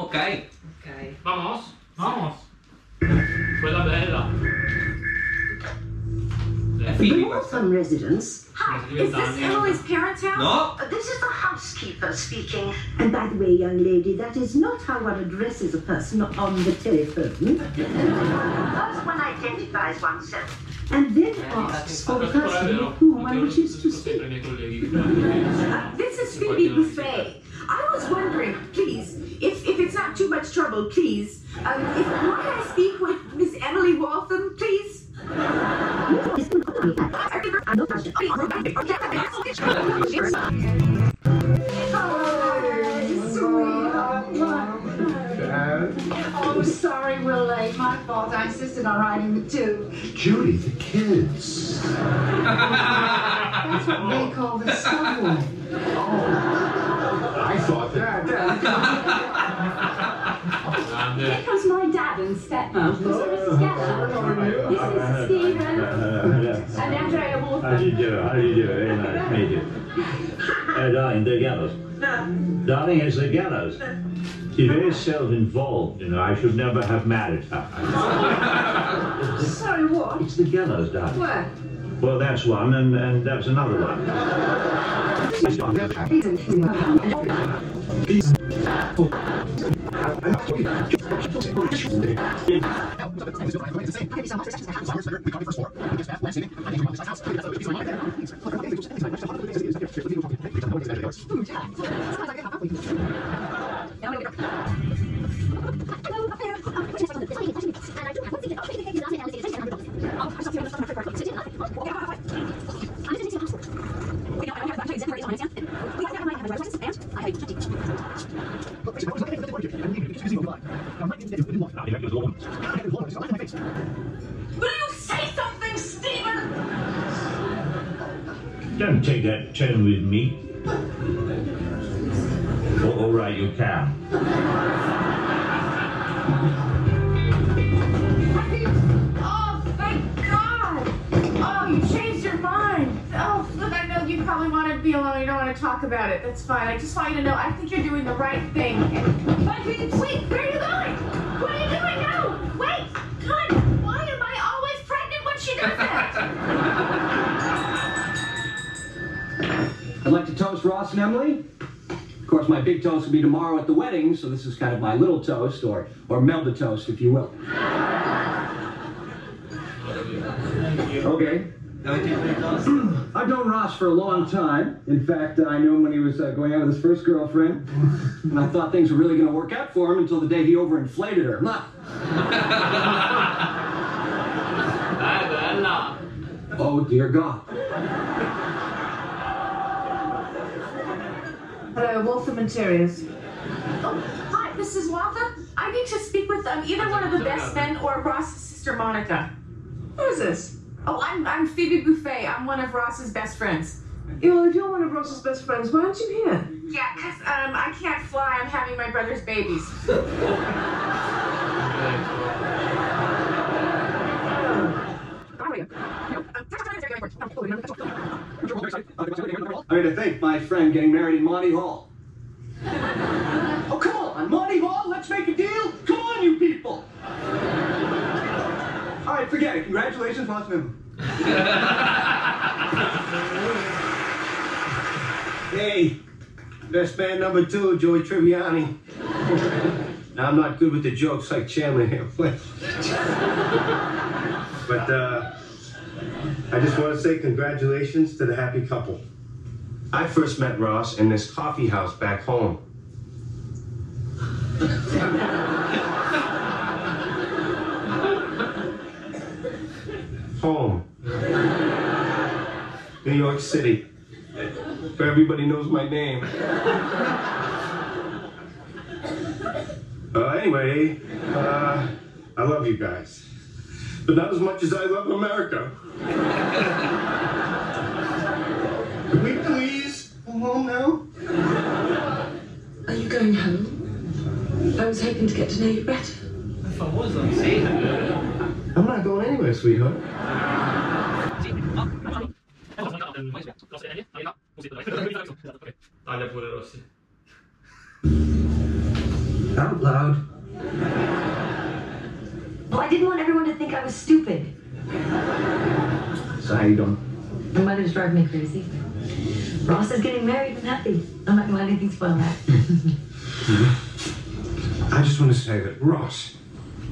Ok. Ok. Vamos, vamos. Quella bella. È The Phoebe questa. Waltham residence. Hi, is this Emily's parents' house? No? Uh, This is the housekeeper speaking. And by the way, young lady, that is not how one addresses a person on the telephone. That's one identifies oneself. And then asks for the person with whom one wishes to speak. Uh, this is Phoebe Buffay. I was wondering, too much trouble, please, um, if, might I speak with Miss Emily Waltham, please? Oh, I'm sorry we're late. My fault. I insisted on riding the tube. Judy, the kids. That's what they call the subway. Oh, I thought that. Grande. Here comes my dad and stepmom. This is Mrs. Geller. This is Stephen and Andrea How do you do? How do you do? Very nice to meet you. Uh, darling, the Gellers. Darling, it's the Gellers. She's very self-involved, you know. I should never have married her. Sorry, what? It's the Gellers, darling. Where? Well, that's one, and, and that's another one. Will you say something, Stephen? Don't tone with me. Oh, all right, you can. Oh, thank God! Oh, you changed your mind. Oh, look, I know you probably want to be alone. You don't want to talk about it. That's fine. I just want you to know I think you're doing the right thing. But wait, where are you going? What are you doing now? Wait, God, why am I always pregnant when she does that? Toast Ross and Emily. Of course, my big toast will be tomorrow at the wedding, so this is kind of my little toast, or or Melba toast, if you will. Okay. I've known Ross for a long time. In fact, I knew him when he was uh, going out with his first girlfriend, and I thought things were really going to work out for him until the day he overinflated her. Nah. Oh dear God. Hello, Waltham Interiors. Oh, hi, Mrs. Waltham. I need to speak with um, either one of the best men or Ross's sister Monica. Who is this? Oh, I'm, I'm Phoebe Buffay. I'm one of Ross's best friends. Well, if you're one of Ross's best friends, why aren't you here? Yeah, 'cause um, I can't fly. I'm having my brother's babies. I mean, to think my friend getting married in Monty Hall. oh, come on, Monty Hall, let's make a deal. Come on, you people. All right, forget it. Congratulations, Los Angeles. Hey, best man number two, Joey Tribbiani. now, I'm not good with the jokes like Chandler here. but uh, I just want to say congratulations to the happy couple. I first met Ross in this coffee house back home. home. New York City. Where everybody knows my name. Uh, anyway, uh, I love you guys. But not as much as I love America. Can we please go home now? Are you going home? I was hoping to get to know you better. If I was, I'd see I'm not going anywhere, sweetheart. Out loud. Well, I didn't want everyone to think I was stupid. So how you doing? My mother's driving me crazy. Ross is getting married and happy. I'm not gonna let anything spoil that. I just want to say that Ross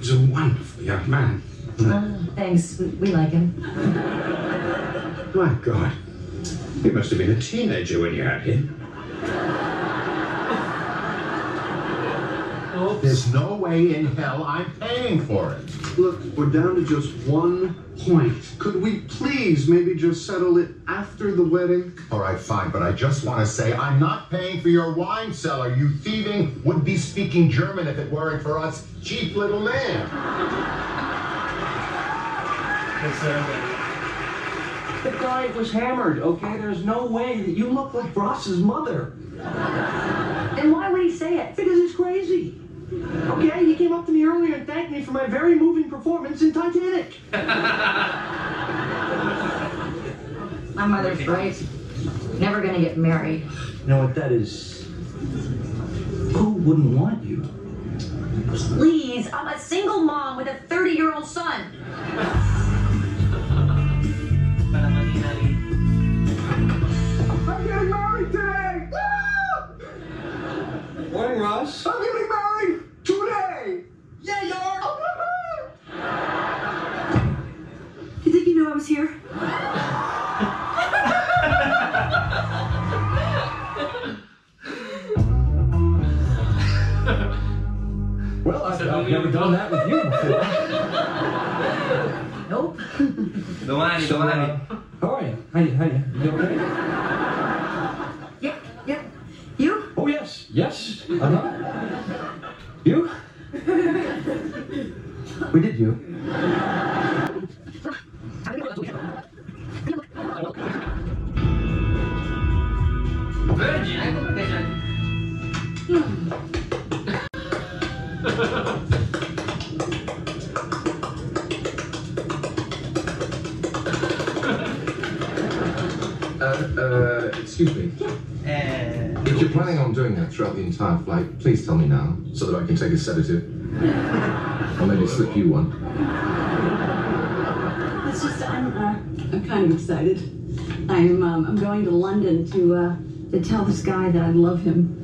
is a wonderful young man. Oh, thanks. We, we like him. My God. He must have been a teenager when you had him. There's no way in hell I'm paying for it. Look, we're down to just one point. Could we please maybe just settle it after the wedding? All right, fine, but I just want to say I'm not paying for your wine cellar, you thieving, would be speaking German if it weren't for us cheap little man. The guy was hammered, okay? There's no way that you look like Ross's mother. And why would he say it? Because he's crazy. Okay, he came up to me earlier and thanked me for my very moving performance in Titanic. My mother's right. Never gonna get married. You know what that is? Who wouldn't want you? Please, I'm a single mom with a 30 year old son. You think you knew I was here? Well, I've, I've never done that with you before. Nope. Domani, So, domani. uh, how are you? How are you? How you? You okay? Yeah, yep. You? Oh yes, yes. Uh huh. You? We did you. Uh, uh, excuse me. Eh, If you're planning on doing that throughout the entire flight, please tell me now so that I can take a sedative. or maybe slip you one. It's just I'm uh, I'm kind of excited. I'm um, I'm going to London to uh, to tell this guy that I love him.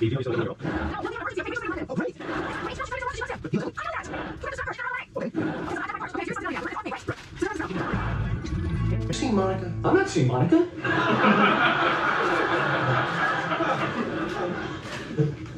You seen Monica? I'm not seeing Monica.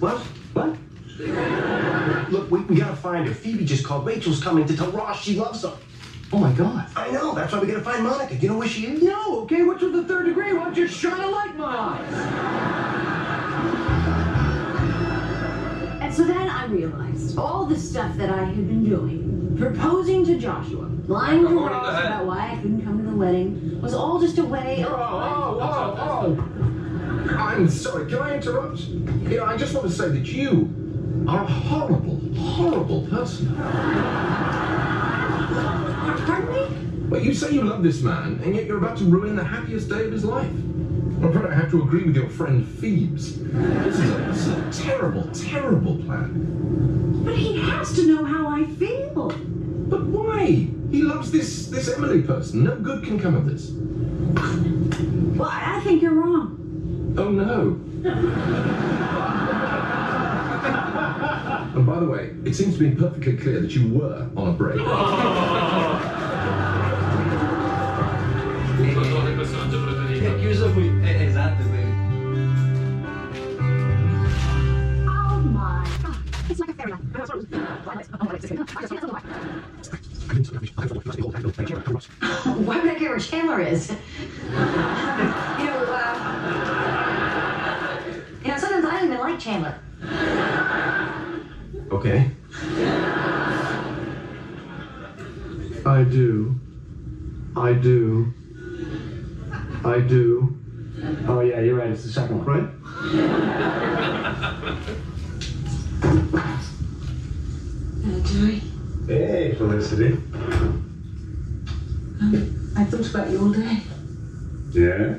What? What? Look, we, we gotta find her. Phoebe just called. Rachel's coming to tell Ross she loves him. Oh my God. I know, that's why we gotta find Monica. Do you know where she is? No. Okay. What's with the third degree? Why don't you shine a light in my eyes? And so then I realized all the stuff that I had been doing, proposing to Joshua, lying to Ross about why I couldn't come to the wedding, was all just a way Oh, of. oh, oh, oh. I'm sorry, can I interrupt? You know, I just want to say that you are a horrible, horrible person. Pardon me? Well, you say you love this man, and yet you're about to ruin the happiest day of his life. I'm afraid I have to agree with your friend Phoebes. This is a, this is a terrible, terrible plan. But he has to know how I feel. But why? He loves this this Emily person. No good can come of this. Well, I I think you're wrong. Oh no. and by the way, it seems to be perfectly clear that you were on a break. I do. I do. I do. Oh yeah, you're right. It's the second one. Right? Uh, Joey, Hey, Felicity. Um, I thought about you all day. Yeah?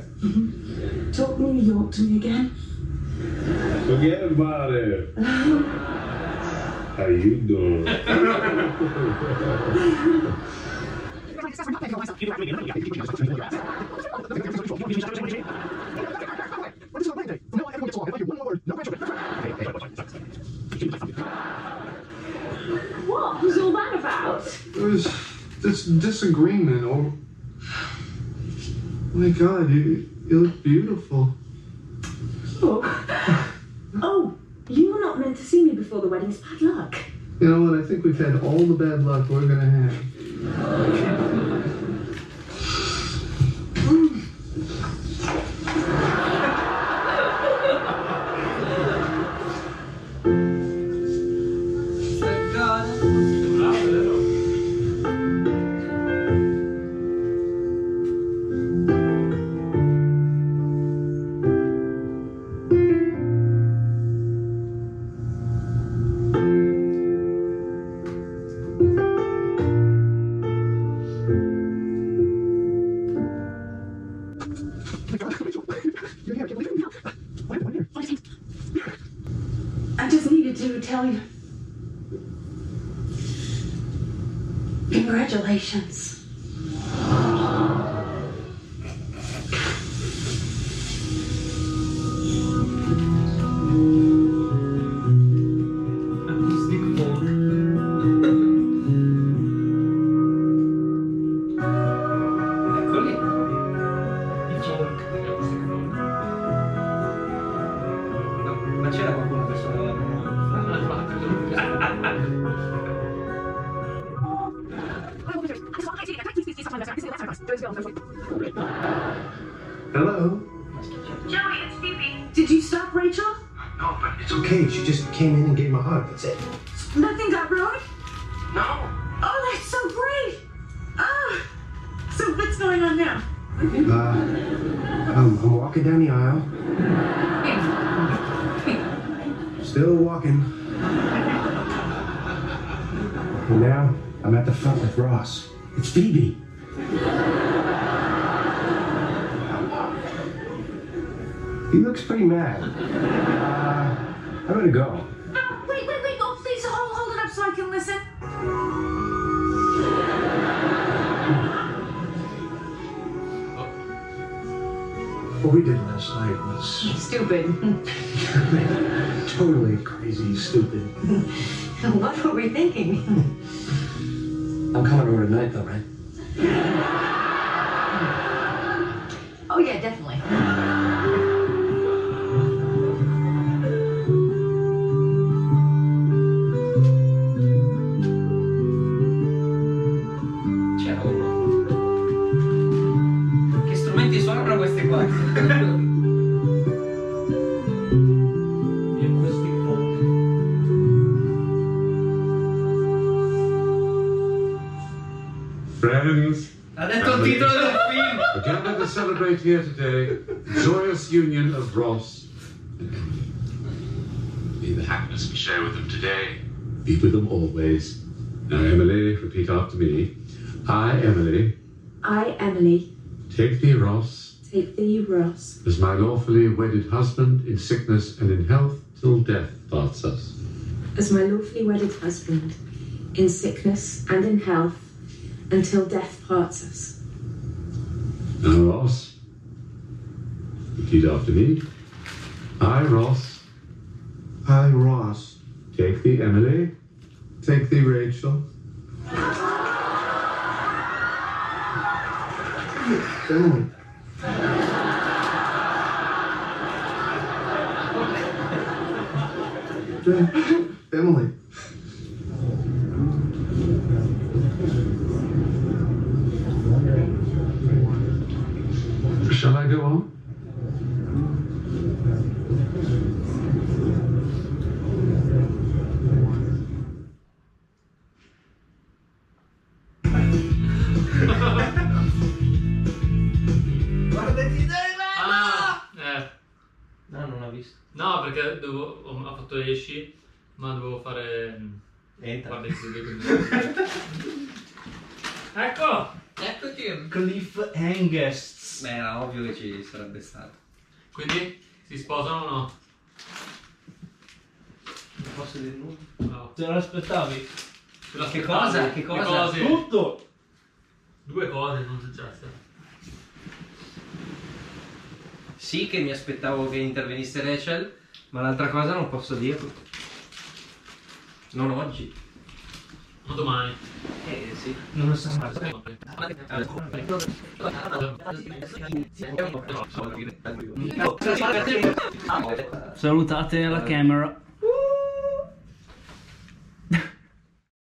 Talk New York to me again. Forget about it. How you doing? What was all that about? There was this disagreement over. My God, you, you look beautiful. Oh. oh, you were not meant to see me before the wedding's bad luck. You know what? I think we've had all the bad luck we're gonna have. Oh, tell you. Congratulations. Going on now? Uh, I'm, I'm walking down the aisle. Still walking. And now I'm at the front with Ross. It's Phoebe. He looks pretty mad. Uh, I'm gonna go. What we did last night was Stupid. totally crazy, stupid. what were we thinking? I'm coming over tonight, though, right? Suonano questi qua? Friends, Ha detto il titolo del film. we're gathered to celebrate here today the joyous union of Ross and Emily. May the happiness we share with them today be with them always. Now, Emily, repeat after me. I, Emily, I, Emily, take thee, Ross, take thee, Ross, as my lawfully wedded husband in sickness and in health till death parts us. as my lawfully wedded husband, in sickness and in health, until death parts us. Now, Ross, repeat after me. I, Ross, I, Ross, take thee, Emily, take thee, Rachel. Emily. Emily. Shall I go on? Visto. No, perché dovevo, ho, ho fatto esci, ma dovevo fare... mm, Entra. Guarda i chiudi, quindi... ecco! Eccoti! Cliff Angusts. Beh, era ovvio che ci sarebbe stato. Quindi si sposano o no? Non posso dire nulla. No. Te lo aspettavi? Te lo Che cosa? Che cosa? Tutto! Due cose sono successe. Sì che mi aspettavo che intervenisse Rachel, ma l'altra cosa non posso dirlo. Non oggi. Ma domani. Eh sì. Non lo so. Salutate la camera.